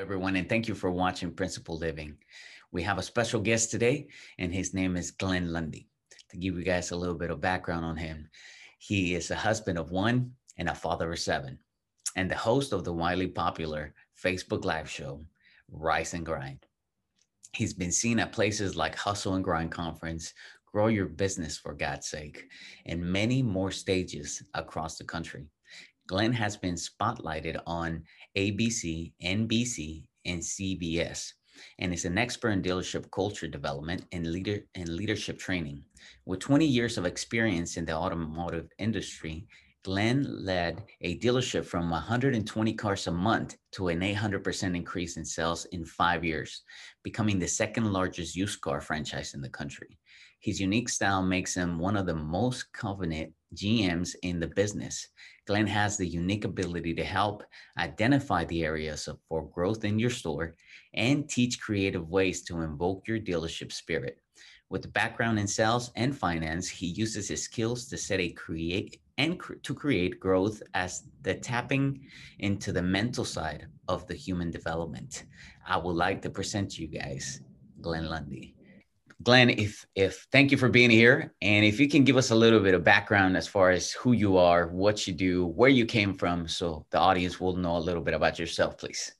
everyone, and thank you for watching Principal Living. We have a special guest today, and his name is Glenn Lundy. To give you guys a little bit of background on him, he is a husband of one and a father of seven, and the host of the widely popular Facebook Live show, Rise and Grind. He's been seen at places like Hustle and Grind Conference, Grow Your Business for God's sake, and many more stages across the country. Glenn has been spotlighted on ABC, NBC, and CBS, and is an expert in dealership culture development and leader and leadership training. With 20 years of experience in the automotive industry, Glenn led a dealership from 120 cars a month to an 800% increase in sales in five years, becoming the second largest used car franchise in the country. His unique style makes him one of the most confident GMs in the business. Glenn has the unique ability to help identify the areas for growth in your store and teach creative ways to invoke your dealership spirit. With a background in sales and finance, he uses his skills to set a create and to create growth as the tapping into the mental side of the human development. I would like to present to you guys Glenn Lundy. Glenn, if if thank you for being here, and if you can give us a little bit of background as far as who you are, what you do, where you came from, so the audience will know a little bit about yourself, please.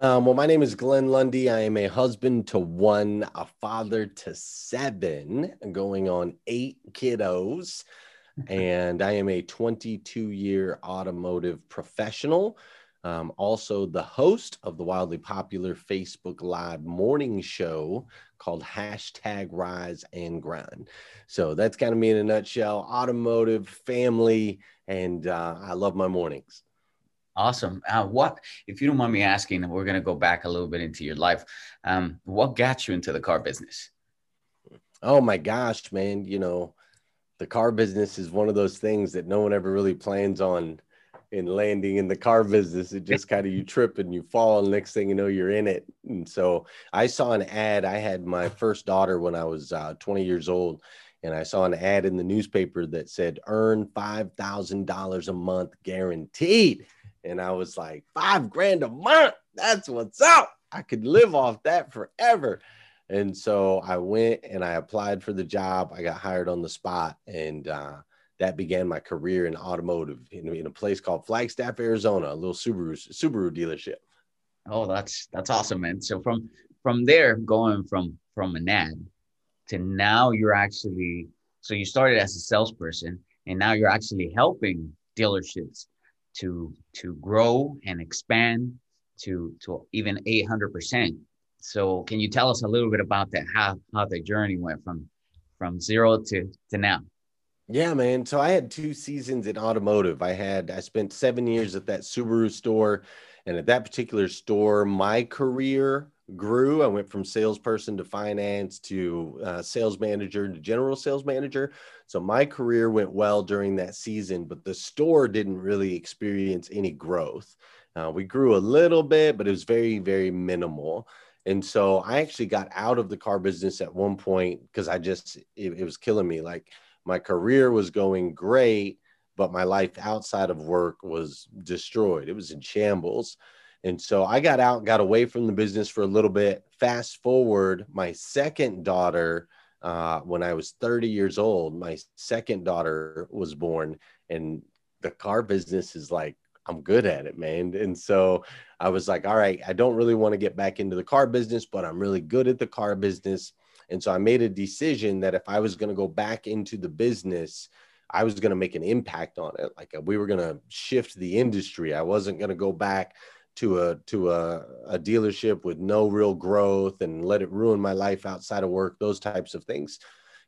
Um, well, my name is Glenn Lundy. I am a husband to one, a father to seven, going on eight kiddos, and I am a 22 year automotive professional. Um, also, the host of the wildly popular Facebook Live morning show called hashtag Rise and Grind. So that's kind of me in a nutshell automotive, family, and uh, I love my mornings. Awesome. Uh, what, if you don't mind me asking, we're going to go back a little bit into your life. Um, what got you into the car business? Oh my gosh, man. You know, the car business is one of those things that no one ever really plans on in landing in the car business. It just kind of you trip and you fall, and next thing you know, you're in it. And so I saw an ad. I had my first daughter when I was uh, 20 years old, and I saw an ad in the newspaper that said earn five thousand dollars a month guaranteed. And I was like, five grand a month. That's what's up. I could live off that forever. And so I went and I applied for the job. I got hired on the spot, and uh, that began my career in automotive in, in, a place called Flagstaff, Arizona, a little Subaru Subaru dealership. Oh, that's that's awesome, man. So from from there, going from from an ad to now, you're actually so you started as a salesperson, and now you're actually helping dealerships to to grow and expand to to even 800 percent. So can you tell us a little bit about that? How how the journey went from from zero to to now? Yeah, man. So I had two seasons in automotive. I had I spent seven years at that Subaru store, and at that particular store, my career grew. I went from salesperson to finance to uh, sales manager to general sales manager. So my career went well during that season, but the store didn't really experience any growth. Uh, we grew a little bit, but it was very, very minimal. And so I actually got out of the car business at one point because I just, it, it was killing me. Like, my career was going great, but my life outside of work was destroyed. It was in shambles. And so I got out, got away from the business for a little bit. Fast forward, my second daughter, uh, when I was 30 years old, my second daughter was born, and the car business is like, I'm good at it, man. And so I was like, all right, I don't really want to get back into the car business, but I'm really good at the car business. And so I made a decision that if I was going to go back into the business, I was going to make an impact on it. Like uh, we were going to shift the industry. I wasn't going to go back to a to a, a dealership with no real growth and let it ruin my life outside of work. Those types of things.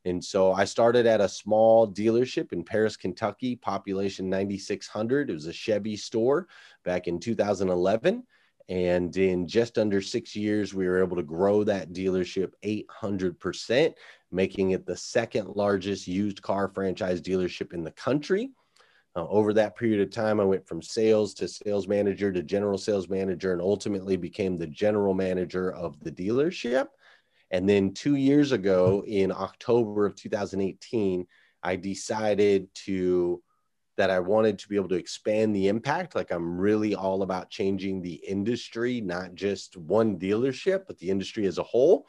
And so I started at a small dealership in Paris, Kentucky, population 9,600. It was a Chevy store back in 2011. And in just under six years, we were able to grow that dealership 800%, making it the second largest used car franchise dealership in the country. Uh, over that period of time, I went from sales to sales manager to general sales manager and ultimately became the general manager of the dealership. And then two years ago, in October of 2018, I decided to that I wanted to be able to expand the impact. Like I'm really all about changing the industry, not just one dealership, but the industry as a whole.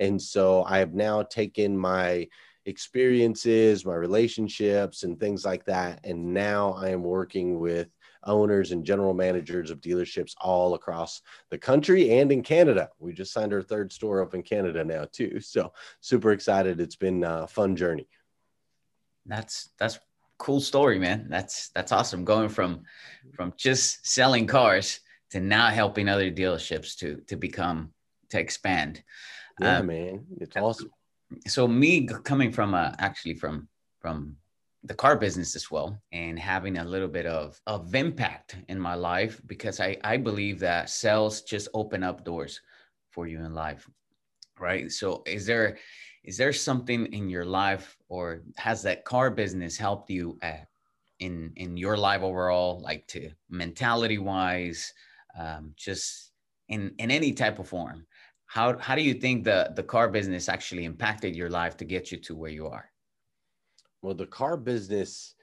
And so I have now taken my experiences, my relationships, and things like that. And now I am working with owners and general managers of dealerships all across the country and in Canada. We just signed our third store up in Canada now too. So super excited. It's been a fun journey. That's that's cool story, man. That's that's awesome. Going from from just selling cars to now helping other dealerships to to become to expand. Yeah, um, man, it's awesome. So me coming from uh, actually from from the car business as well and having a little bit of of impact in my life because I I believe that sales just open up doors for you in life, right? So is there is there something in your life or has that car business helped you at, in in your life overall like to mentality wise um, just in in any type of form? How how do you think the the car business actually impacted your life to get you to where you are? Well the car business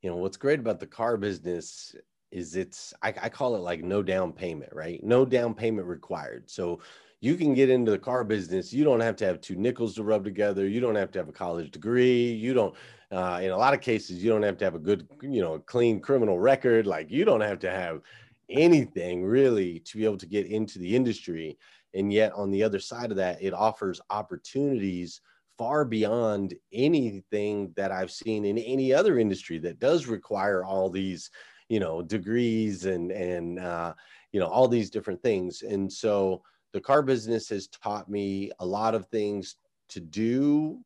you know what's great about the car business is it's I, I call it like no down payment right? No down payment required. So you can get into the car business. You don't have to have two nickels to rub together. You don't have to have a college degree. You don't, uh, in a lot of cases, you don't have to have a good, you know, clean criminal record. Like you don't have to have anything really to be able to get into the industry. And yet, on the other side of that, it offers opportunities far beyond anything that I've seen in any other industry that does require all these, you know, degrees and and uh, you know all these different things. And so the car business has taught me a lot of things to do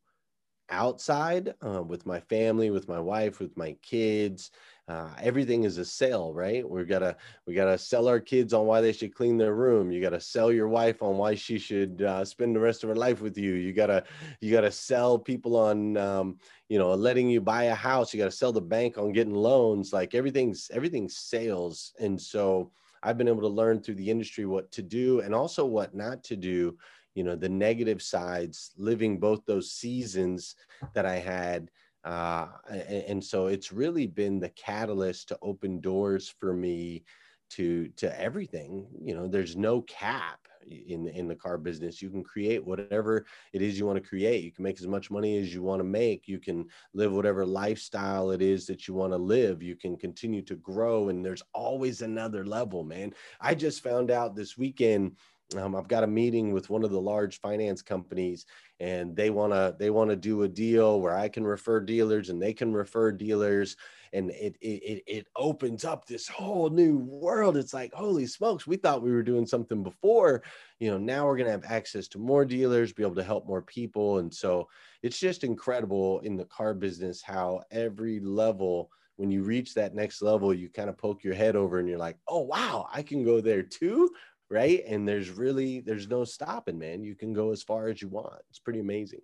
outside uh, with my family with my wife with my kids. Uh, everything is a sale right? We've gotta we gotta sell our kids on why they should clean their room. You gotta sell your wife on why she should uh, spend the rest of her life with you. You gotta you gotta sell people on um, you know letting you buy a house. You gotta sell the bank on getting loans. Like everything's everything's sales. And so I've been able to learn through the industry what to do and also what not to do, you know, the negative sides, living both those seasons that I had. Uh, and, and so it's really been the catalyst to open doors for me to to everything you know there's no cap in in the car business. You can create whatever it is you want to create. You can make as much money as you want to make. You can live whatever lifestyle it is that you want to live. You can continue to grow and there's always another level man. I just found out this weekend um, I've got a meeting with one of the large finance companies, and they want to they want to do a deal where I can refer dealers and they can refer dealers, and it it it opens up this whole new world. It's like holy smokes, we thought we were doing something before, you know. Now we're gonna have access to more dealers, be able to help more people, and so it's just incredible in the car business how every level when you reach that next level, you kind of poke your head over and you're like, oh, wow, I can go there too right? And there's really there's no stopping man. You can go as far as you want. It's pretty amazing.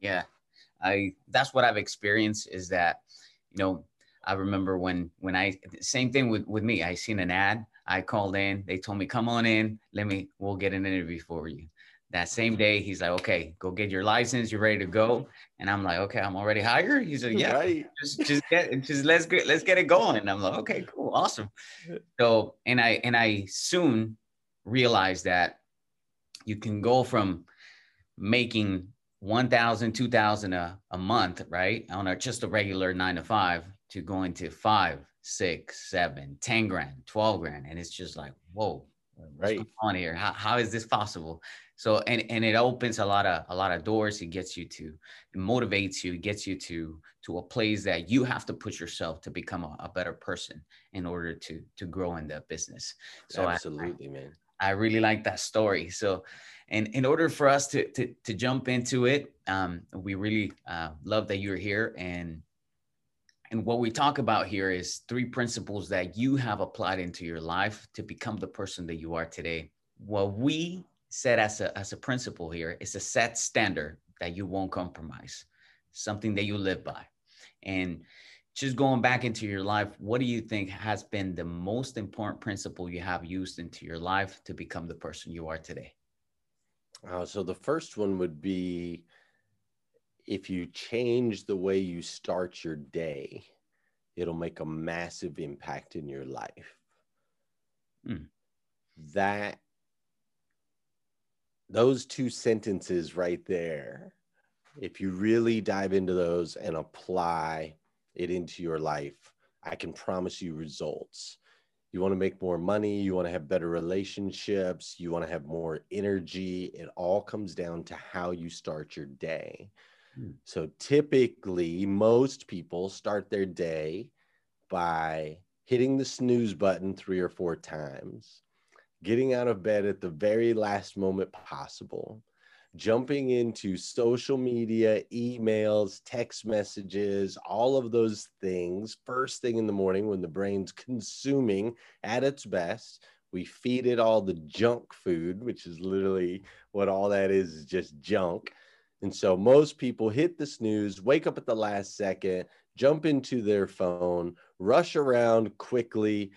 Yeah. I that's what i've experienced is that you know i remember when when i same thing with with me. I seen an ad. I called in. They told me come on in. Let me we'll get an interview for you. That same day he's like okay go get your license. You're ready to go. And i'm like okay i'm already hired. He's like yeah right. just just get just let's get let's get it going. And i'm like okay cool. Awesome. So and i and i soon realize that you can go from making 1000 2000 a, a month right on a just a regular nine to five to going to five six seven ten grand 12 grand and it's just like whoa right. on here? How, how is this possible? So and and it opens a lot of a lot of doors. It gets you to it motivates you it gets you to to a place that you have to push yourself to become a, a better person in order to to grow in the business. So absolutely I, man I really like that story. So, and in order for us to to, to jump into it, um, we really uh, love that you're here. And and what we talk about here is three principles that you have applied into your life to become the person that you are today. What we set as a as a principle here is a set standard that you won't compromise, something that you live by, and just going back into your life, what do you think has been the most important principle you have used into your life to become the person you are today? Uh, so the first one would be if you change the way you start your day, it'll make a massive impact in your life. Mm. That those two sentences right there, if you really dive into those and apply it into your life, I can promise you results. You want to make more money, you want to have better relationships, you want to have more energy. It all comes down to how you start your day. Hmm. So typically, most people start their day by hitting the snooze button three or four times, getting out of bed at the very last moment possible, jumping into social media, emails, text messages, all of those things first thing in the morning when the brain's consuming at its best. We feed it all the junk food, which is literally what all that is, is just junk. And so most people hit the snooze, wake up at the last second, jump into their phone, rush around quickly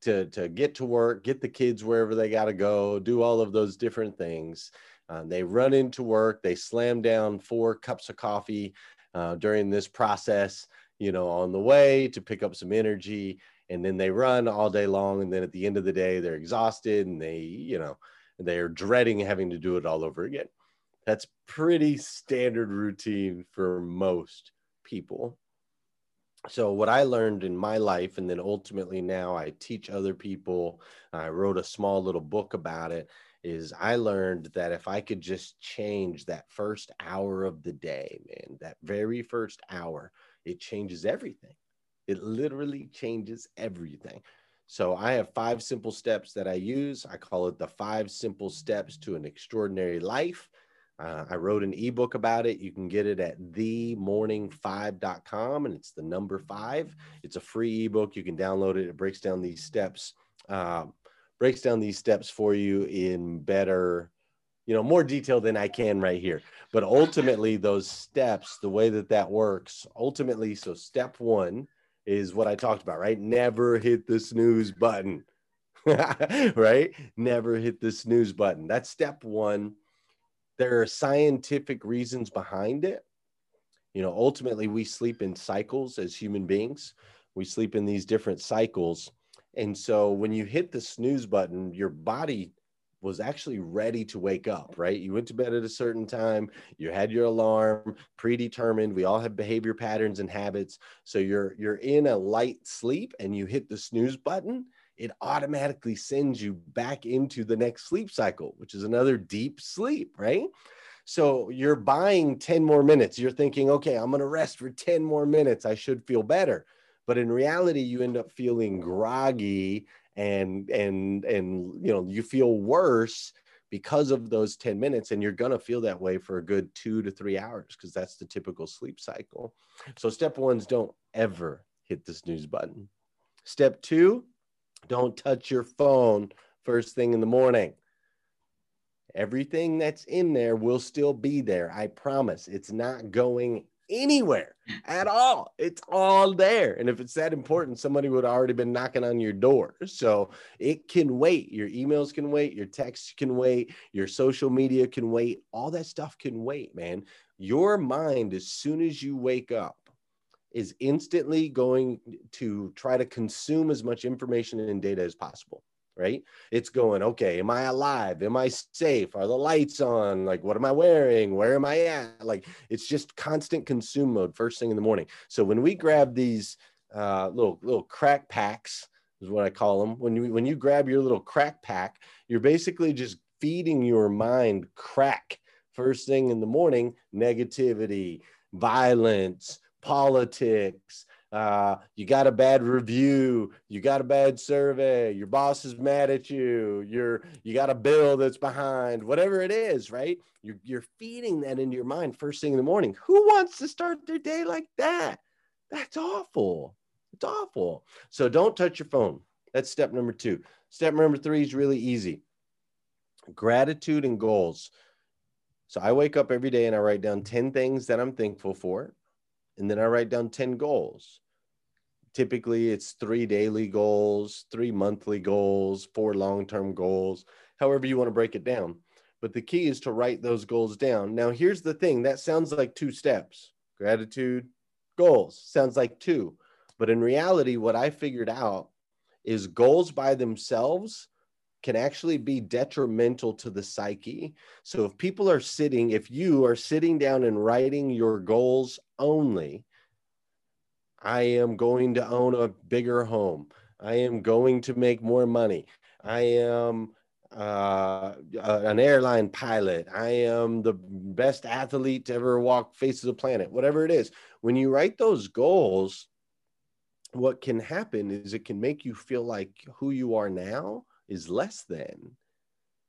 to, to get to work, get the kids wherever they got to go, do all of those different things. Uh, they run into work, they slam down four cups of coffee uh, during this process, you know, on the way to pick up some energy. And then they run all day long. And then at the end of the day, they're exhausted and they, you know, they're dreading having to do it all over again. That's pretty standard routine for most people. So, what I learned in my life, and then ultimately now I teach other people, I wrote a small little book about it, is I learned that if I could just change that first hour of the day, man, that very first hour, it changes everything. It literally changes everything. So I have five simple steps that I use. I call it the five simple steps to an extraordinary life. Uh, I wrote an ebook about it. You can get it at themorning5.com and it's the number five. It's a free ebook. You can download it. It breaks down these steps uh, breaks down these steps for you in better you know more detail than i can right here. But ultimately those steps the way that that works ultimately so step one is what i talked about right? Never hit the snooze button right? Never hit the snooze button. That's step one. There are scientific reasons behind it. You know ultimately we sleep in cycles as human beings. We sleep in these different cycles and so when you hit the snooze button, your body was actually ready to wake up, right? You went to bed at a certain time, you had your alarm predetermined. We all have behavior patterns and habits. So you're you're in a light sleep and you hit the snooze button, it automatically sends you back into the next sleep cycle, which is another deep sleep, right? So you're buying 10 more minutes. You're thinking, okay, I'm going to rest for 10 more minutes. I should feel better but in reality you end up feeling groggy and and and you know you feel worse because of those 10 minutes and you're going to feel that way for a good 2 to 3 hours because that's the typical sleep cycle. So step 1's don't ever hit the snooze button. Step 2 don't touch your phone first thing in the morning. Everything that's in there will still be there i promise. It's not going anywhere at all. It's all there. And if it's that important, somebody would already been knocking on your door. So it can wait. Your emails can wait, your texts can wait, your social media can wait. All that stuff can wait, man. Your mind, as soon as you wake up, is instantly going to try to consume as much information and data as possible right? It's going, okay, am I alive? Am I safe? Are the lights on? Like, what am I wearing? Where am I at? Like, it's just constant consume mode first thing in the morning. So when we grab these uh, little little crack packs, is what I call them. When you when you grab your little crack pack, you're basically just feeding your mind crack first thing in the morning, negativity, violence, politics, uh, you got a bad review, you got a bad survey, your boss is mad at you, you're you got a bill that's behind, whatever it is, right? You're you're feeding that into your mind first thing in the morning. Who wants to start their day like that? That's awful. It's awful. So don't touch your phone. That's step number two. Step number three is really easy. Gratitude and goals. So I wake up every day and I write down 10 things that I'm thankful for and then I write down 10 goals. Typically, it's three daily goals, three monthly goals, four long term goals, however you want to break it down. But the key is to write those goals down. Now, here's the thing that sounds like two steps gratitude, goals sounds like two. But in reality, what I figured out is goals by themselves can actually be detrimental to the psyche. So if people are sitting, if you are sitting down and writing your goals only, I am going to own a bigger home. I am going to make more money. I am uh, an airline pilot. I am the best athlete to ever walk face of the planet, whatever it is. When you write those goals, what can happen is it can make you feel like who you are now is less than.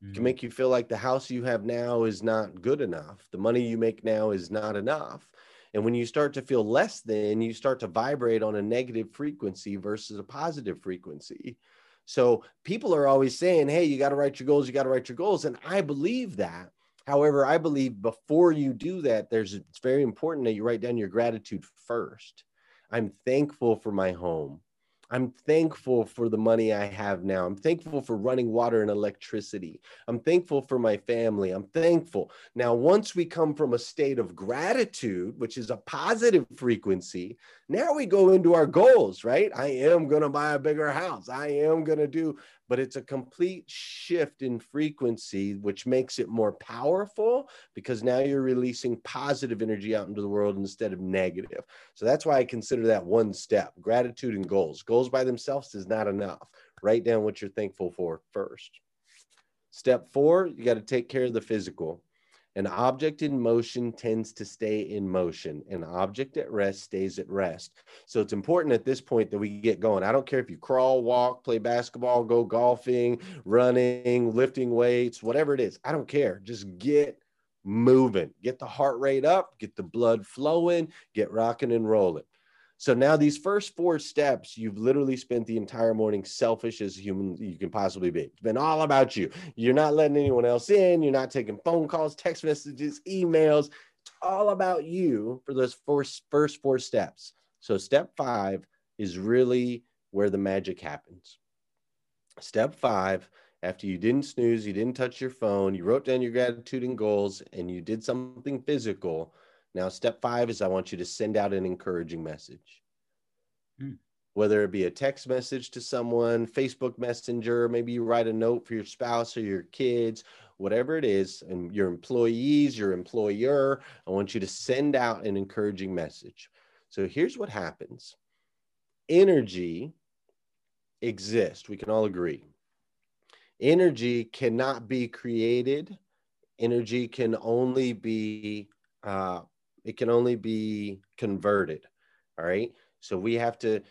Mm-hmm. Can make you feel like the house you have now is not good enough. The money you make now is not enough. And when you start to feel less than, you start to vibrate on a negative frequency versus a positive frequency. So people are always saying, hey, you got to write your goals, you got to write your goals. And I believe that. However, I believe before you do that, there's it's very important that you write down your gratitude first. I'm thankful for my home. I'm thankful for the money I have now. I'm thankful for running water and electricity. I'm thankful for my family. I'm thankful. Now, once we come from a state of gratitude, which is a positive frequency, now we go into our goals, right? I am going to buy a bigger house. I am going to do, but it's a complete shift in frequency, which makes it more powerful because now you're releasing positive energy out into the world instead of negative. So that's why I consider that one step gratitude and goals. Goals by themselves is not enough. Write down what you're thankful for first. Step four, you got to take care of the physical. An object in motion tends to stay in motion. An object at rest stays at rest. So it's important at this point that we get going. I don't care if you crawl, walk, play basketball, go golfing, running, lifting weights, whatever it is. I don't care. Just get moving, get the heart rate up, get the blood flowing, get rocking and rolling. So now these first four steps, you've literally spent the entire morning selfish as human you can possibly be. It's been all about you. You're not letting anyone else in. You're not taking phone calls, text messages, emails. It's all about you for those first first four steps. So step five is really where the magic happens. Step five, after you didn't snooze, you didn't touch your phone, you wrote down your gratitude and goals, and you did something physical now, step five is I want you to send out an encouraging message. Hmm. Whether it be a text message to someone, Facebook Messenger, maybe you write a note for your spouse or your kids, whatever it is, and your employees, your employer, I want you to send out an encouraging message. So here's what happens energy exists. We can all agree. Energy cannot be created, energy can only be uh, it can only be converted. All right. So we have to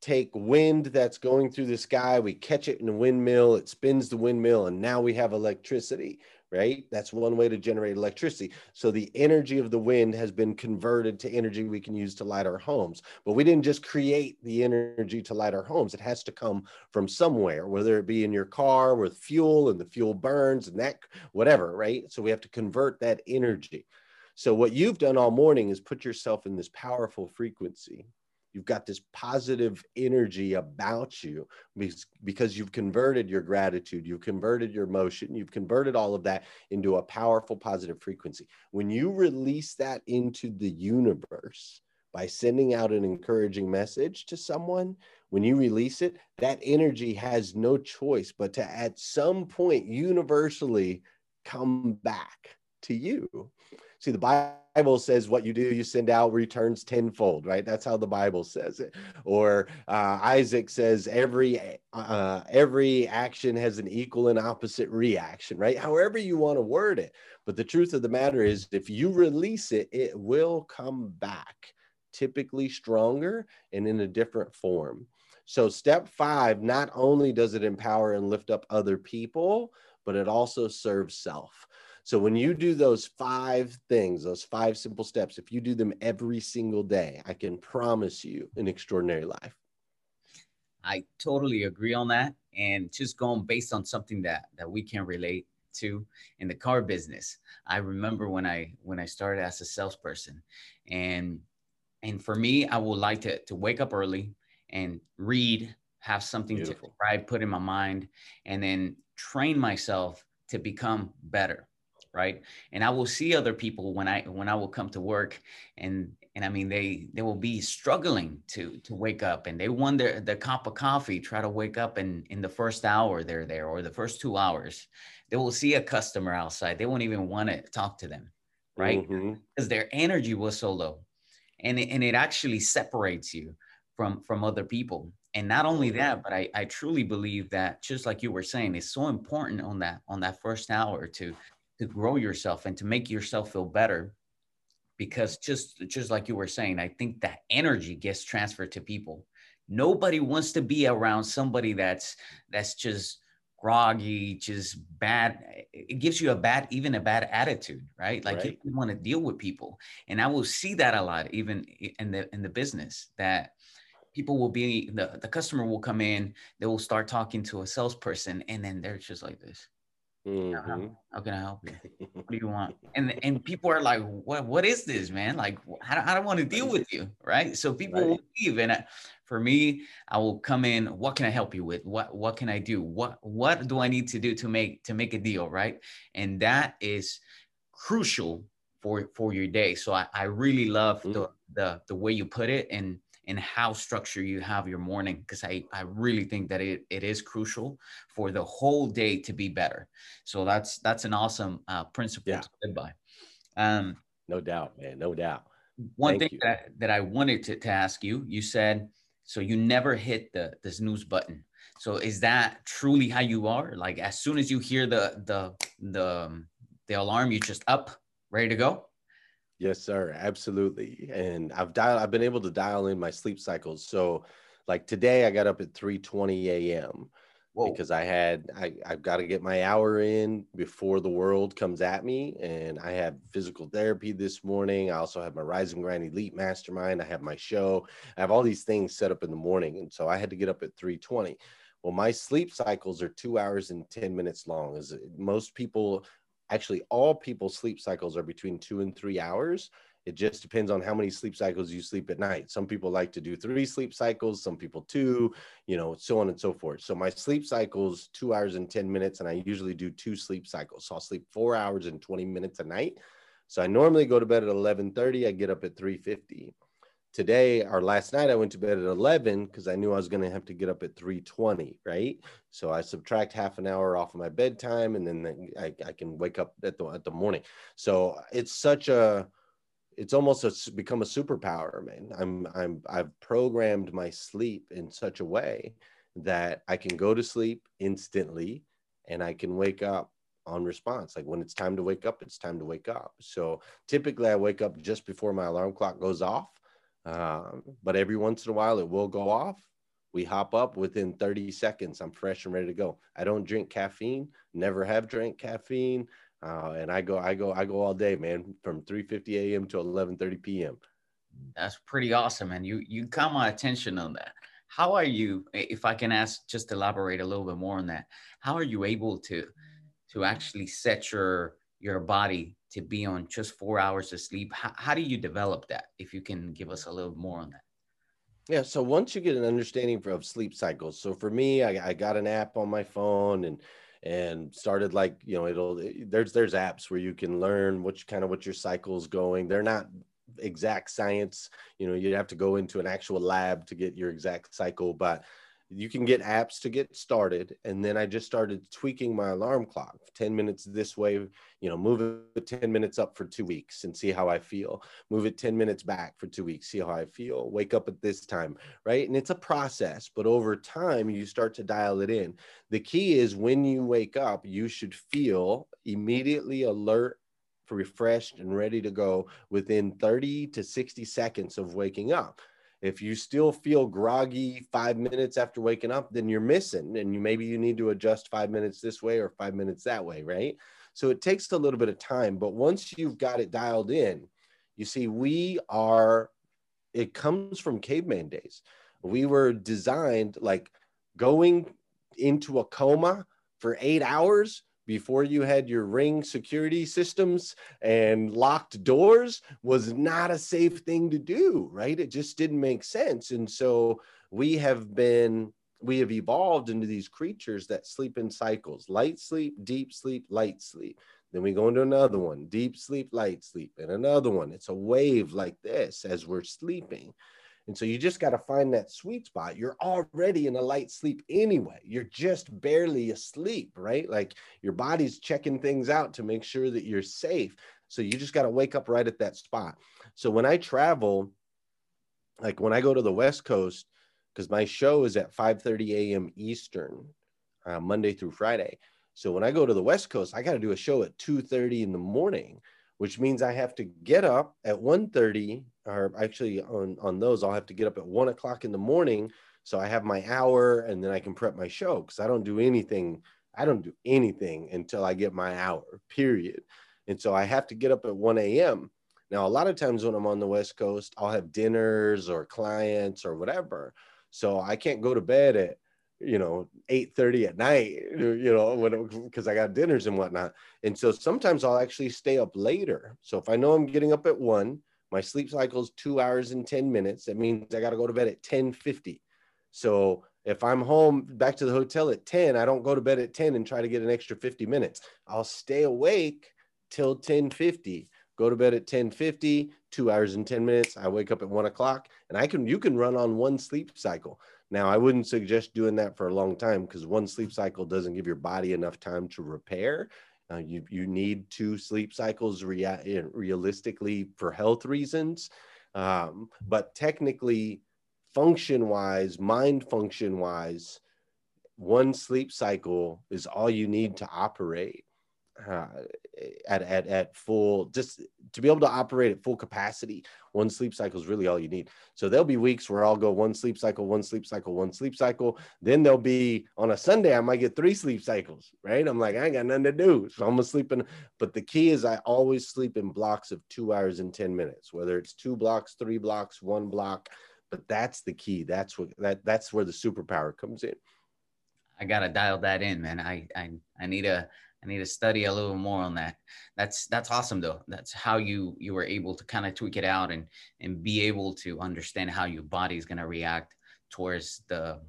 take wind that's going through the sky, we catch it in a windmill, it spins the windmill, and now we have electricity, right? That's one way to generate electricity. So the energy of the wind has been converted to energy we can use to light our homes. But we didn't just create the energy to light our homes, it has to come from somewhere, whether it be in your car with fuel and the fuel burns and that, whatever, right? So we have to convert that energy. So, what you've done all morning is put yourself in this powerful frequency. You've got this positive energy about you because you've converted your gratitude, you've converted your emotion, you've converted all of that into a powerful positive frequency. When you release that into the universe by sending out an encouraging message to someone, when you release it, that energy has no choice but to at some point universally come back to you. See, the Bible says what you do, you send out returns tenfold, right? That's how the Bible says it. Or uh, Isaac says every uh, every action has an equal and opposite reaction, right? However you want to word it. But the truth of the matter is, if you release it, it will come back, typically stronger and in a different form. So, step five, not only does it empower and lift up other people, but it also serves self. So when you do those five things, those five simple steps, if you do them every single day, I can promise you an extraordinary life. I totally agree on that. And just going based on something that that we can relate to in the car business. I remember when I when I started as a salesperson and and for me, I would like to to wake up early and read, have something Beautiful. to I put in my mind, and then train myself to become better right? And i will see other people when i when i will come to work and and I mean they they will be struggling to to wake up and they want their the cup of coffee try to wake up in in the first hour they're there or the first two hours. They will see a customer outside. They won't even want to talk to them right? Because their energy was so low. And it, and it actually separates you from from other people. And not only Mhm. that but I, I truly believe that just like you were saying it's so important on that on that first hour to to grow yourself and to make yourself feel better because just just like you were saying i think that energy gets transferred to people. Nobody wants to be around somebody that's that's just groggy just bad. It gives you a bad even a bad attitude right? Like Right. you want to deal with people. And i will see that a lot even in the in the business that people will be the, the customer will come in they will start talking to a salesperson and then they're just like this Mhm. how can i help you what do you want? And and people are like, what what is this, man? Like, I don't, I don't want to deal with you, right? So people Right. will leave, and I- for me, I will come in. What can I help you with? What what can I do? What what do I need to do to make to make a deal, right? And that is crucial for for your day. So I, I really love the the the way you put it and and how structure you have your morning because I I really think that it it is crucial for the whole day to be better. So that's that's an awesome uh, principle Yeah. to live by. Um, No doubt, man. No doubt. one Thank thing that, that I wanted to, to ask you, you said, so you never hit the, the snooze button. So is that truly how you are? Like as soon as you hear the, the, the, um, the alarm, you just up, ready to go? Yes, sir. Absolutely. And I've dialed, I've been able to dial in my sleep cycles. So like today I got up at 3:20 a.m. Whoa. because I had I, I've got to get my hour in before the world comes at me. And I have physical therapy this morning. I also have my Rise and Grind Elite Mastermind. I have my show. I have all these things set up in the morning. And so I had to get up at 3:20. Well, my sleep cycles are two hours and 10 minutes long. As most people, actually, all people's sleep cycles are between two and three hours. It just depends on how many sleep cycles you sleep at night. Some people like to do three sleep cycles, some people two, you know, so on and so forth. So my sleep cycles two hours and 10 minutes, and I usually do two sleep cycles. So I'll sleep four hours and 20 minutes a night. So I normally go to bed at 11:30. I get up at 3:50. Today or last night, I went to bed at 11 because I knew I was going to have to get up at 3:20. Right. So I subtract half an hour off of my bedtime, and then I, I can wake up at the at the morning. So it's such a it's almost a, become a superpower, man. I'm I'm I've programmed my sleep in such a way that I can go to sleep instantly and I can wake up on response. Like when it's time to wake up, it's time to wake up. So typically I wake up just before my alarm clock goes off. Um, but every once in a while it will go off. We hop up within 30 seconds. I'm fresh and ready to go. I don't drink caffeine, never have drank caffeine. Uh, and I go, I go, I go all day, man, from 3:50 a.m. to 11:30 p.m. That's pretty awesome. And you, you caught my attention on that. How are you, if I can ask, just elaborate a little bit more on that. How are you able to, to actually set your, your body to be on just four hours of sleep? How, how do you develop that? If you can give us a little more on that. Yeah. So once you get an understanding of sleep cycles, so for me, I, I got an app on my phone and and started like you know it'll there's there's apps where you can learn which kind of what your cycle's going. They're not exact science. You know, you'd have to go into an actual lab to get your exact cycle, but you can get apps to get started. And then I just started tweaking my alarm clock 10 minutes this way, you know, move it 10 minutes up for two weeks and see how I feel. Move it 10 minutes back for two weeks, see how I feel. Wake up at this time, right? And it's a process, but over time, you start to dial it in. The key is when you wake up, you should feel immediately alert, refreshed, and ready to go within 30 to 60 seconds of waking up. If you still feel groggy five minutes after waking up, then you're missing, and you maybe you need to adjust five minutes this way or five minutes that way, right? So it takes a little bit of time, but once you've got it dialed in, you see, we are. It comes from caveman days. We were designed like going into a coma for eight hours before you had your ring security systems and locked doors was not a safe thing to do, right? It just didn't make sense. And so we have been, we have evolved into these creatures that sleep in cycles light sleep, deep sleep, light sleep. Then we go into another one, deep sleep, light sleep, and another one. It's a wave like this as we're sleeping. And so you just got to find that sweet spot. You're already in a light sleep anyway. You're just barely asleep, right? Like your body's checking things out to make sure that you're safe. So you just got to wake up right at that spot. So when I travel, like when I go to the West Coast, because my show is at 5:30 a.m. Eastern, uh, Monday through Friday. So when I go to the West Coast, I got to do a show at 2:30 in the morning, which means I have to get up at 1:30, or actually on on those I'll have to get up at one o'clock in the morning. So I have my hour, and then I can prep my show because I don't do anything. I don't do anything until I get my hour. Period. And so I have to get up at 1 a.m. Now, a lot of times when I'm on the West Coast, I'll have dinners or clients or whatever. So I can't go to bed at, you know, 8 30 at night, you know, because I got dinners and whatnot. And so sometimes I'll actually stay up later. So if I know I'm getting up at one, my sleep cycle is two hours and 10 minutes. That means I got to go to bed at 10 50. So if I'm home back to the hotel at 10, I don't go to bed at 10 and try to get an extra 50 minutes. I'll stay awake till 1050 go to bed at 1050 two hours and 10 minutes i wake up at one o'clock and i can you can run on one sleep cycle now i wouldn't suggest doing that for a long time because one sleep cycle doesn't give your body enough time to repair. Uh, you you need two sleep cycles rea- realistically for health reasons. Um, but technically function wise mind function wise one sleep cycle is all you need to operate uh, at, at at full just to be able to operate at full capacity one sleep cycle is really all you need. So there'll be weeks where i'll go one sleep cycle one sleep cycle one sleep cycle. Then there'll be on a sunday i might get three sleep cycles right? I'm like i ain't got nothing to do. So i'm gonna sleep in but the key is i always sleep in blocks of two hours and 10 minutes whether it's two blocks three blocks one block. But that's the key. That's what that that's where the superpower comes in. I gotta dial that in man. I i, I need a I need to study a little more on that. That's that's awesome though. That's how you you were able to kind of tweak it out and and be able to understand how your body is going to react towards the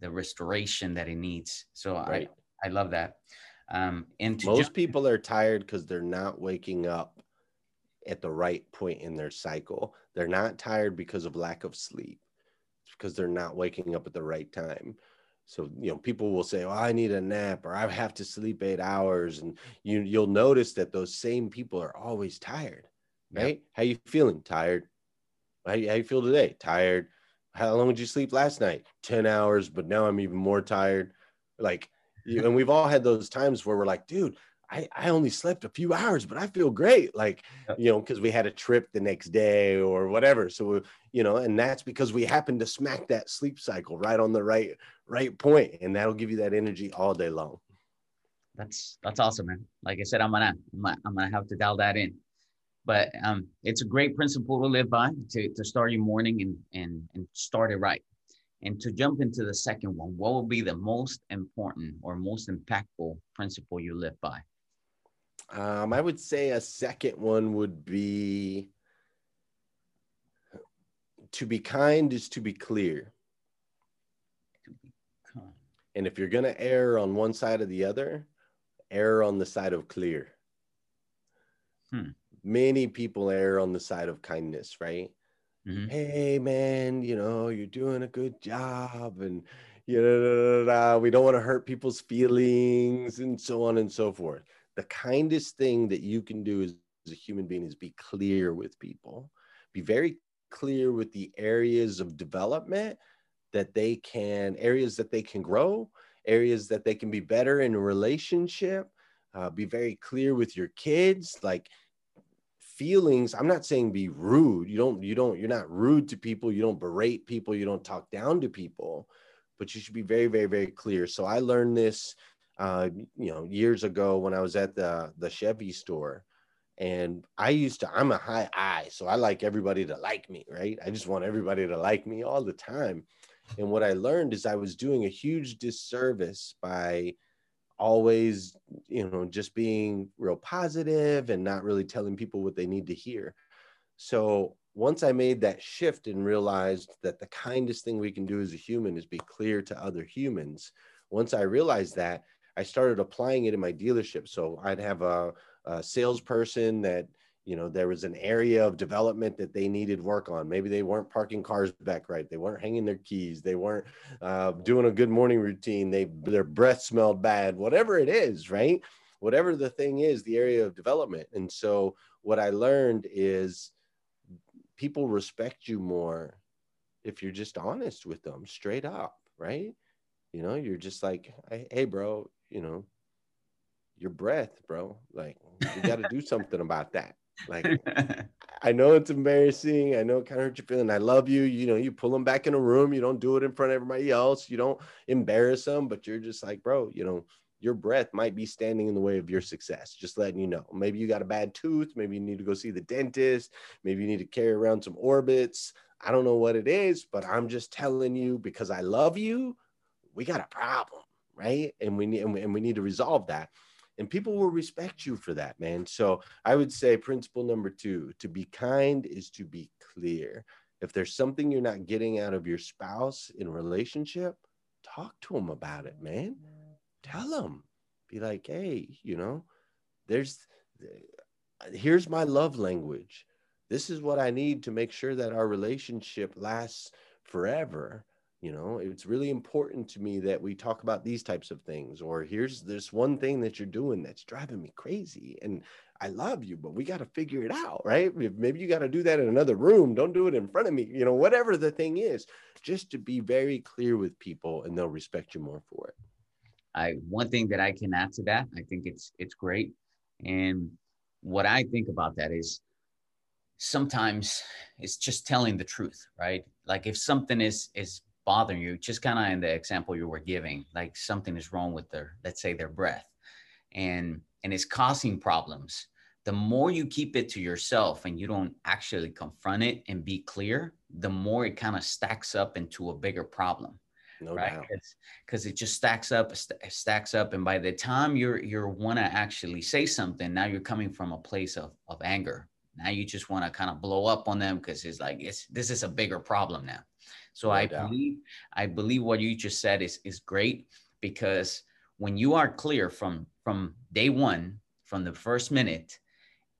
the restoration that it needs. So right. I I love that. Um, and most jump- people are tired because they're not waking up at the right point in their cycle. They're not tired because of lack of sleep. It's because they're not waking up at the right time. So, you know, people will say, "Oh, I need a nap or I have to sleep 8 hours." And you you'll notice that those same people are always tired. Right? Yep. How you feeling? Tired. How you, how you feel today? Tired. How long did you sleep last night? 10 hours, but now I'm even more tired. Like and we've all had those times where we're like, "Dude, I, I only slept a few hours, but I feel great. Like, you know, because we had a trip the next day or whatever. So, you know, and that's because we happened to smack that sleep cycle right on the right, right point, and that'll give you that energy all day long. That's that's awesome, man. Like I said, I'm gonna I'm gonna, I'm gonna have to dial that in. But um, it's a great principle to live by to, to start your morning and, and and start it right. And to jump into the second one, what will be the most important or most impactful principle you live by? Um, I would say a second one would be to be kind is to be clear. And if you're going to err on one side or the other, err on the side of clear. Hmm. Many people err on the side of kindness, right? Mm-hmm. Hey, man, you know, you're doing a good job. And, you know, we don't want to hurt people's feelings and so on and so forth the kindest thing that you can do as, as a human being is be clear with people. Be very clear with the areas of development that they can areas that they can grow areas that they can be better in a relationship. Uh, be very clear with your kids like feelings i'm not saying be rude. You don't you don't you're not rude to people. You don't berate people. You don't talk down to people. But you should be very very very clear. So i learned this uh, you know, years ago when I was at the the Chevy store, and I used to. I'm a high I, so I like everybody to like me, right? I just want everybody to like me all the time. And what I learned is I was doing a huge disservice by always, you know, just being real positive and not really telling people what they need to hear. So once I made that shift and realized that the kindest thing we can do as a human is be clear to other humans, once I realized that, I started applying it in my dealership. So I'd have a, a salesperson that you know there was an area of development that they needed work on. Maybe they weren't parking cars back right. They weren't hanging their keys. They weren't uh, doing a good morning routine. They their breath smelled bad. Whatever it is right? Whatever the thing is the area of development. And so what i learned is people respect you more if you're just honest with them straight up right? You know you're just like hey bro you know your breath bro like you got to do something about that like, I know it's embarrassing. I know it kind of hurts your feeling. I love you. You know, you pull them back in a room. You don't do it in front of everybody else. You don't embarrass them, but you're just like, bro, you know, your breath might be standing in the way of your success. Just letting you know. Maybe you got a bad tooth. Maybe you need to go see the dentist. Maybe you need to carry around some orbits. I don't know what it is, but I'm just telling you because I love you. We got a problem, right? And we need and we, and we need to resolve that and people will respect you for that, man. So I would say principle number two to be kind is to be clear. If there's something you're not getting out of your spouse in relationship, talk to them about it, man. Tell them, be like, hey, you know, there's, here's my love language. This is what I need to make sure that our relationship lasts forever you know it's really important to me that we talk about these types of things or here's this one thing that you're doing that's driving me crazy and i love you but we got to figure it out right? Maybe you got to do that in another room don't do it in front of me you know whatever the thing is just to be very clear with people and they'll respect you more for it. I one thing that i can add to that i think it's it's great and what i think about that is sometimes it's just telling the truth right? Like if something is is bothering you, just kind of in the example you were giving, like something is wrong with their, let's say their breath and, and it's causing problems. The more you keep it to yourself and you don't actually confront it and be clear, the more it kind of stacks up into a bigger problem. No right? Because it just stacks up, st- stacks up, and by the time you're you're want to actually say something, now you're coming from a place of of anger. Now you just want to kind of blow up on them because it's like it's this is a bigger problem now. So no I doubt. believe I believe what you just said is is great because when you are clear from from day one, from the first minute,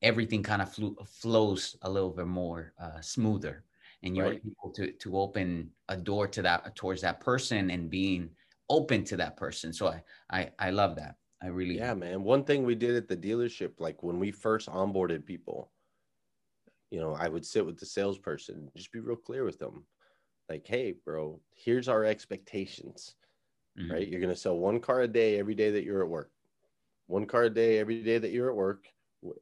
everything kind of flew, flows a little bit more uh, smoother, and you're right. able to to open a door to that towards that person and being open to that person. So I I, I love that. I really yeah, man. One thing we did at the dealership, like when we first onboarded people, you know, I would sit with the salesperson, just be real clear with them like, hey, bro, here's our expectations, mm-hmm. right? You're going to sell one car a day every day that you're at work, one car a day every day that you're at work.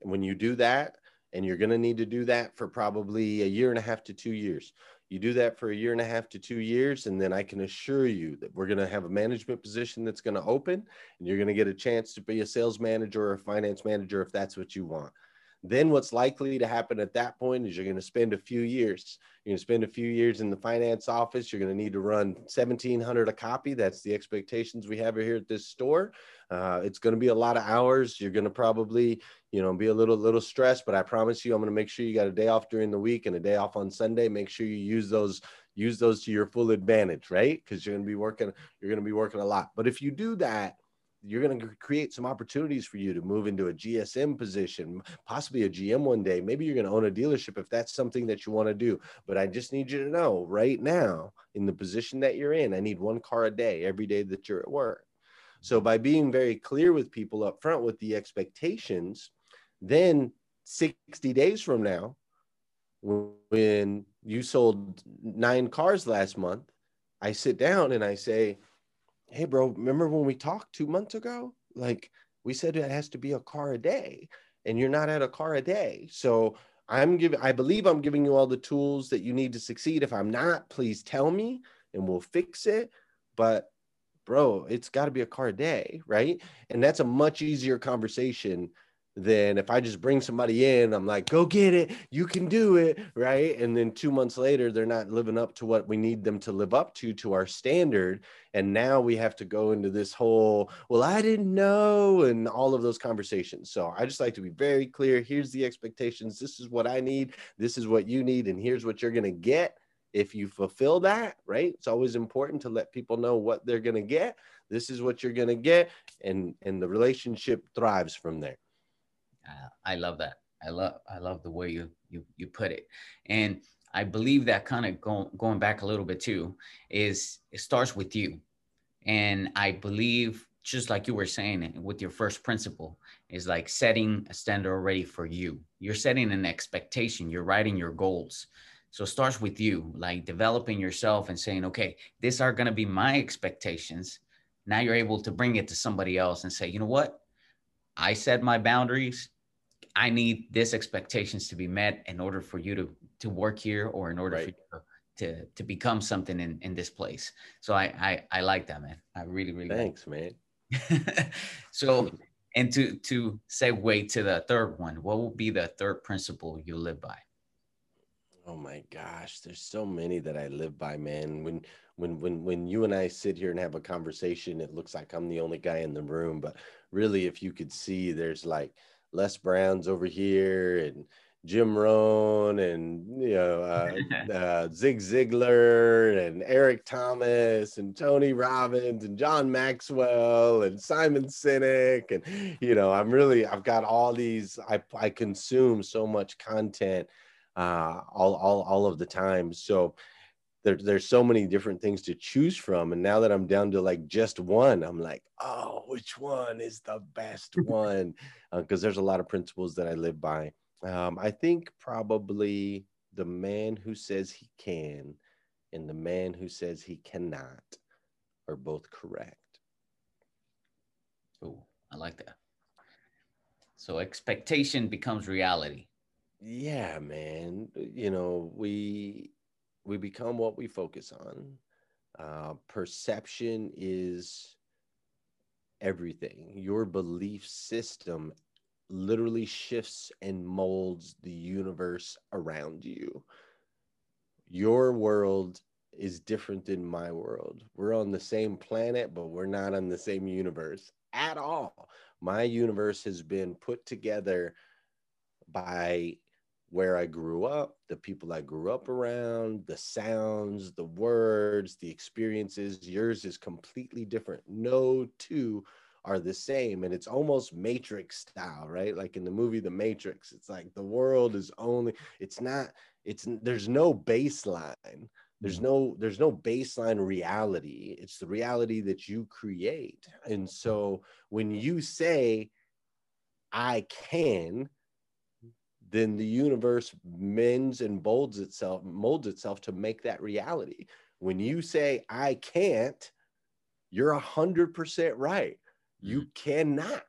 When you do that, and you're going to need to do that for probably a year and a half to two years. You do that for a year and a half to two years, and then I can assure you that we're going to have a management position that's going to open, and you're going to get a chance to be a sales manager or a finance manager if that's what you want. Then what's likely to happen at that point is you're going to spend a few years. You're going to spend a few years in the finance office. You're going to need to run 1700 a copy. That's the expectations we have here at this store. Uh, it's going to be a lot of hours. You're going to probably, you know, be a little little stressed, but I promise you, I'm going to make sure you got a day off during the week and a day off on Sunday. Make sure you use those use those to your full advantage, right? Because you're going to be working you're going to be working a lot. But if you do that you're going to create some opportunities for you to move into a GSM position, possibly a GM one day. Maybe you're going to own a dealership if that's something that you want to do. But I just need you to know right now, in the position that you're in, I need one car a day every day that you're at work. So by being very clear with people up front with the expectations, then 60 days from now, when you sold nine cars last month, I sit down and I say, hey, bro, remember when we talked two months ago? Like we said it has to be a car a day, and you're not at a car a day. So I'm giving, I believe I'm giving you all the tools that you need to succeed. If I'm not, please tell me and we'll fix it. But bro, it's got to be a car a day, right? And that's a much easier conversation than if I just bring somebody in, I'm like, go get it, you can do it, right? And then two months later, they're not living up to what we need them to live up to, to our standard. And now we have to go into this whole, well, I didn't know, and all of those conversations. So I just like to be very clear. Here's the expectations. This is what I need. This is what you need. And here's what you're going to get if you fulfill that, right? It's always important to let people know what they're going to get. This is what you're going to get. And, and the relationship thrives from there. I love that. I love I love the way you you you put it, and I believe that kind of going going back a little bit too is it starts with you, and I believe just like you were saying with your first principle is like setting a standard already for you. You're setting an expectation. You're writing your goals. So it starts with you, like developing yourself and saying, okay, these are going to be my expectations. Now you're able to bring it to somebody else and say, you know what? I set my boundaries. I need this expectations to be met in order for you to to work here or in order right. for you to to become something in in this place. So I I, I like that, man. I really really thanks, man. so and to to segue to the third one, what will be the third principle you live by? Oh my gosh, there's so many that I live by, man. When when when when you and I sit here and have a conversation, it looks like I'm the only guy in the room, but really if you could see there's like Les Brown's over here and Jim Rohn and you know uh, uh, Zig Ziglar and Eric Thomas and Tony Robbins and John Maxwell and Simon Sinek and you know I'm really I've got all these I I consume so much content uh, all all all of the time. So there, there's so many different things to choose from and now that i'm down to like just one i'm like oh which one is the best one because uh, there's a lot of principles that i live by um, I think probably the man who says he can and the man who says he cannot are both correct. Oh, I like that. So expectation becomes reality. Yeah, man. You know, we we become what we focus on. Uh, perception is everything. Your belief system literally shifts and molds the universe around you. Your world is different than my world. We're on the same planet, but we're not on the same universe at all. My universe has been put together by where I grew up, the people I grew up around, the sounds, the words, the experiences. Yours is completely different. No two are the same and it's almost matrix style right like in the movie the matrix it's like the world is only it's not it's there's no baseline there's mm. no there's no baseline reality it's the reality that you create and so when you say i can then the universe mends and molds itself molds itself to make that reality when you say i can't you're a hundred percent right you mm. cannot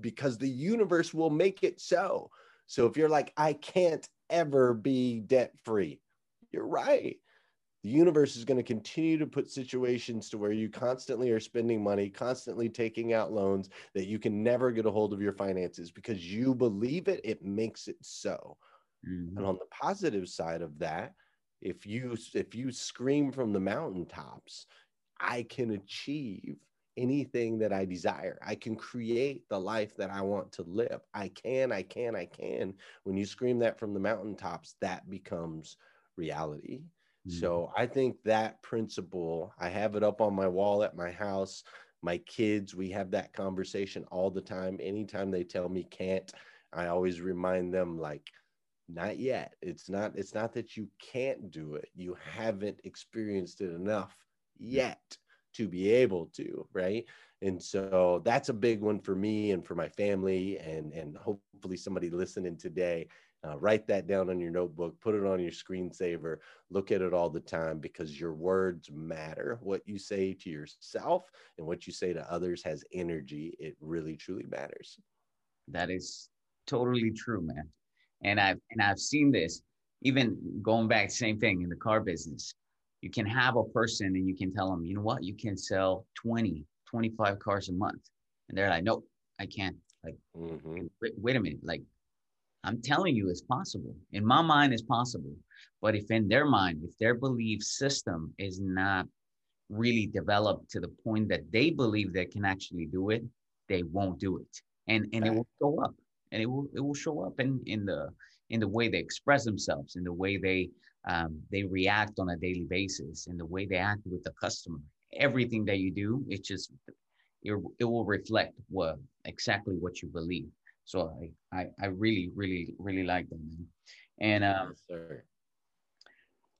because the universe will make it so. So if you're like, I can't ever be debt free, you're right. The universe is going to continue to put situations to where you constantly are spending money, constantly taking out loans that you can never get a hold of your finances because you believe it, it makes it so. Mm-hmm. And on the positive side of that, if you if you scream from the mountaintops, I can achieve anything that I desire. I can create the life that I want to live. I can, I can, I can. When you scream that from the mountaintops, that becomes reality. Mm-hmm. So I think that principle, I have it up on my wall at my house. My kids, we have that conversation all the time. Anytime they tell me can't, I always remind them, like, not yet. It's not, it's not that you can't do it. You haven't experienced it enough yet to be able to, right? And so that's a big one for me and for my family, and and hopefully somebody listening today. Uh, write that down on your notebook, put it on your screensaver, look at it all the time because your words matter. What you say to yourself and what you say to others has energy. It really, truly matters. That is totally true, man. And I've and I've seen this even going back, same thing in the car business you can have a person and you can tell them, you know what, you can sell 20, 25 cars a month. And they're like, nope, I can't. Like, mm-hmm. wait, wait a minute. Like, I'm telling you, it's possible. In my mind, it's possible. But if in their mind, if their belief system is not really developed to the point that they believe they can actually do it, they won't do it. And and it will show up. And it will it will show up in in the in the way they express themselves, in the way they um, they react on a daily basis in the way they act with the customer everything that you do it just it, it will reflect what exactly what you believe So I, I, I really, really, really like them. And um, yes,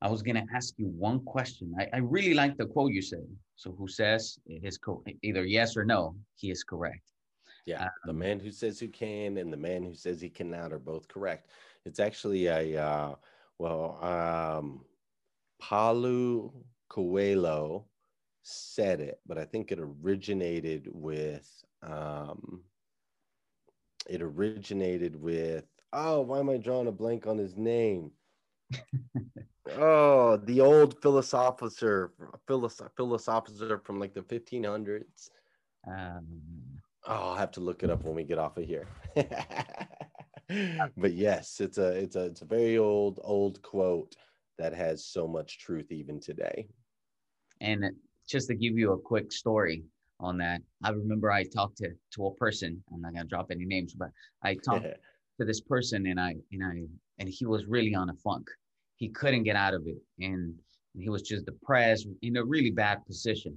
I was gonna ask you one question. I, I really like the quote you said. So who says it is co- either yes or no, he is correct. Yeah, um, the man who says who can and the man who says he cannot are both correct. It's actually a uh, well, um, Paulo Coelho said it, but I think it originated with um, it originated with oh, why am I drawing a blank on his name? oh, the old philosopher, philosopher from like the 1500s. Um, oh, I'll have to look it up when we get off of here. but yes, it's a it's a it's a very old old quote that has so much truth even today. And just to give you a quick story on that, I remember I talked to to a person. I'm not gonna drop any names, but I talked to this person, and I and I and he was really on a funk. He couldn't get out of it, and he was just depressed in a really bad position.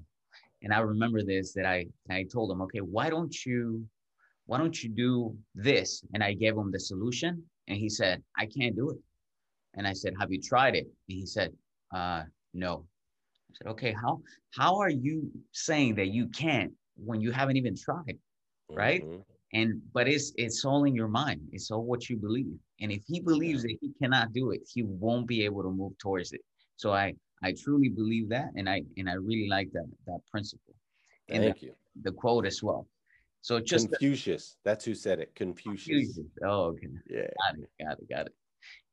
And I remember this that I I told him, okay, why don't you why don't you do this? And I gave him the solution, and he said, I can't do it. And I said, Have you tried it? And he said, uh, No. I said, Okay, how how are you saying that you can't when you haven't even tried? Right? Mm-hmm. And but it's it's all in your mind. It's all what you believe. And if he believes that he cannot do it, he won't be able to move towards it. So I I truly believe that, and I and I really like that that principle. And Thank the, you. The quote as well. So just Confucius. That's who said it. Confucius. Confucius. Oh, okay. Yeah. Got it. Got it. Got it.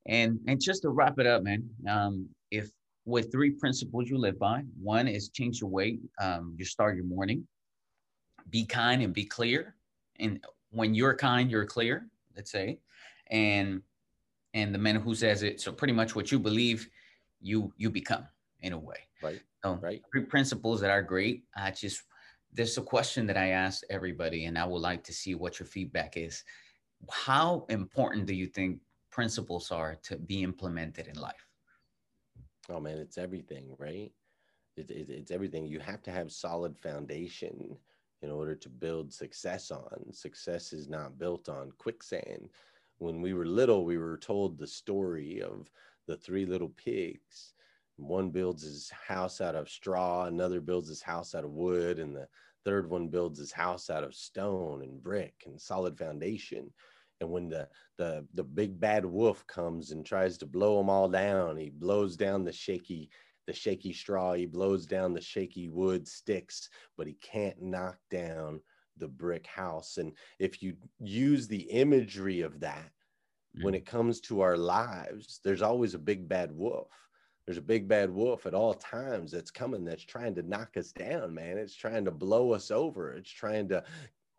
And and just to wrap it up, man, um, if with three principles you live by, one is change your weight, Um, you start your morning. Be kind and be clear. And when you're kind, you're clear. Let's say, and and the man who says it. So pretty much what you believe, you you become in a way. Right. So right. Three principles that are great. I just there's a question that I asked everybody, and I would like to see what your feedback is. How important do you think principles are to be implemented in life? Oh man, it's everything, right? It, it, it's everything. You have to have solid foundation in order to build success on. Success is not built on quicksand. When we were little, we were told the story of the three little pigs. One builds his house out of straw, another builds his house out of wood, and the third one builds his house out of stone and brick and solid foundation and when the the the big bad wolf comes and tries to blow them all down he blows down the shaky the shaky straw he blows down the shaky wood sticks but he can't knock down the brick house. And if you use the imagery of that mm. when it comes to our lives there's always a big bad wolf. There's a big bad wolf at all times that's coming that's trying to knock us down man. It's trying to blow us over. It's trying to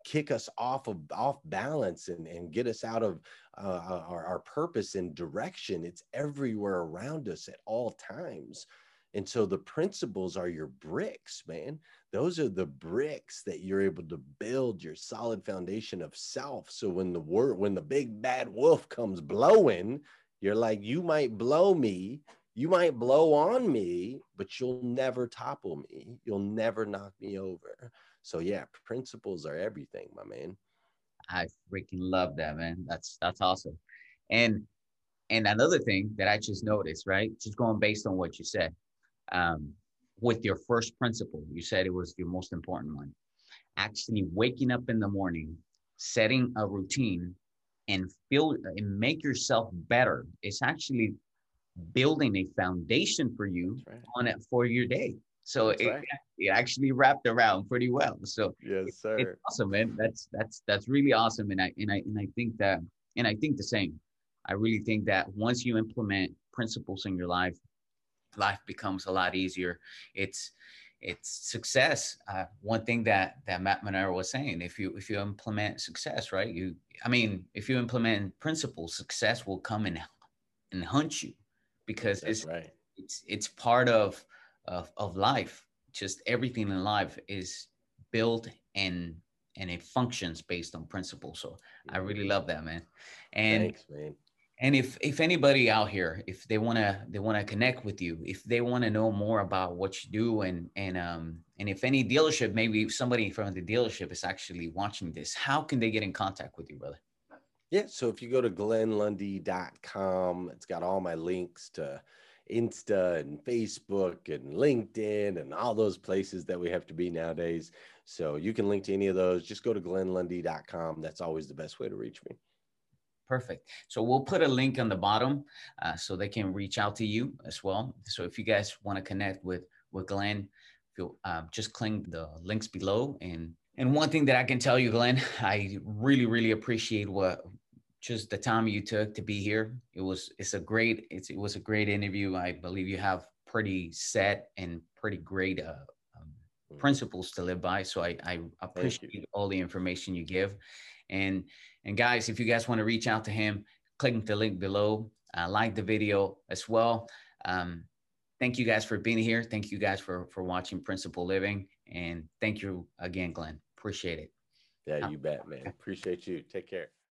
kick us off of off balance and, and get us out of uh, our, our purpose and direction. It's everywhere around us at all times. And so the principles are your bricks man. Those are the bricks that you're able to build your solid foundation of self. So when the word when the big bad wolf comes blowing you're like you might blow me. You might blow on me but you'll never topple me. You'll never knock me over so yeah, principles are everything, my man. I freaking love that, man. That's that's awesome. And and another thing that I just noticed, right? Just going based on what you said, um, with your first principle, you said it was your most important one. Actually, waking up in the morning, setting a routine, and feel and make yourself better. It's actually building a foundation for you right. on it for your day. So it, right. it actually wrapped around pretty well. So yes, sir. It's awesome, man. That's that's that's really awesome. And I and I and I think that and I think the same. I really think that once you implement principles in your life, life becomes a lot easier. It's it's success. Uh, one thing that that Matt Monero was saying, if you if you implement success, right? You, I mean, if you implement principles, success will come and and hunt you because That's it's right. it's it's part of of, of life just everything in life is built and and it functions based on principles so i really love that man and Thanks, man. and if if anybody out here if they want to they want to connect with you if they want to know more about what you do and and um and if any dealership maybe somebody from the dealership is actually watching this how can they get in contact with you brother Yeah. So if you go to glennlundy.com, it's got all my links to Insta and Facebook and LinkedIn and all those places that we have to be nowadays. So you can link to any of those. Just go to glennlundy.com. That's always the best way to reach me. Perfect. So we'll put a link on the bottom uh, so they can reach out to you as well. So if you guys want to connect with with Glenn, feel uh, just click the links below. And and one thing that I can tell you, Glenn, I really really appreciate what just the time you took to be here. It was it's a great it's, it was a great interview. I believe you have pretty set and pretty great uh, um, mm. principles to live by. So I, I appreciate all the information you give. And and guys, if you guys want to reach out to him, click the link below. Uh, like the video as well. Um, thank you guys for being here. Thank you guys for for watching Principle Living, and thank you again, Glenn. Appreciate it. Yeah, you bet, man. Appreciate you. Take care.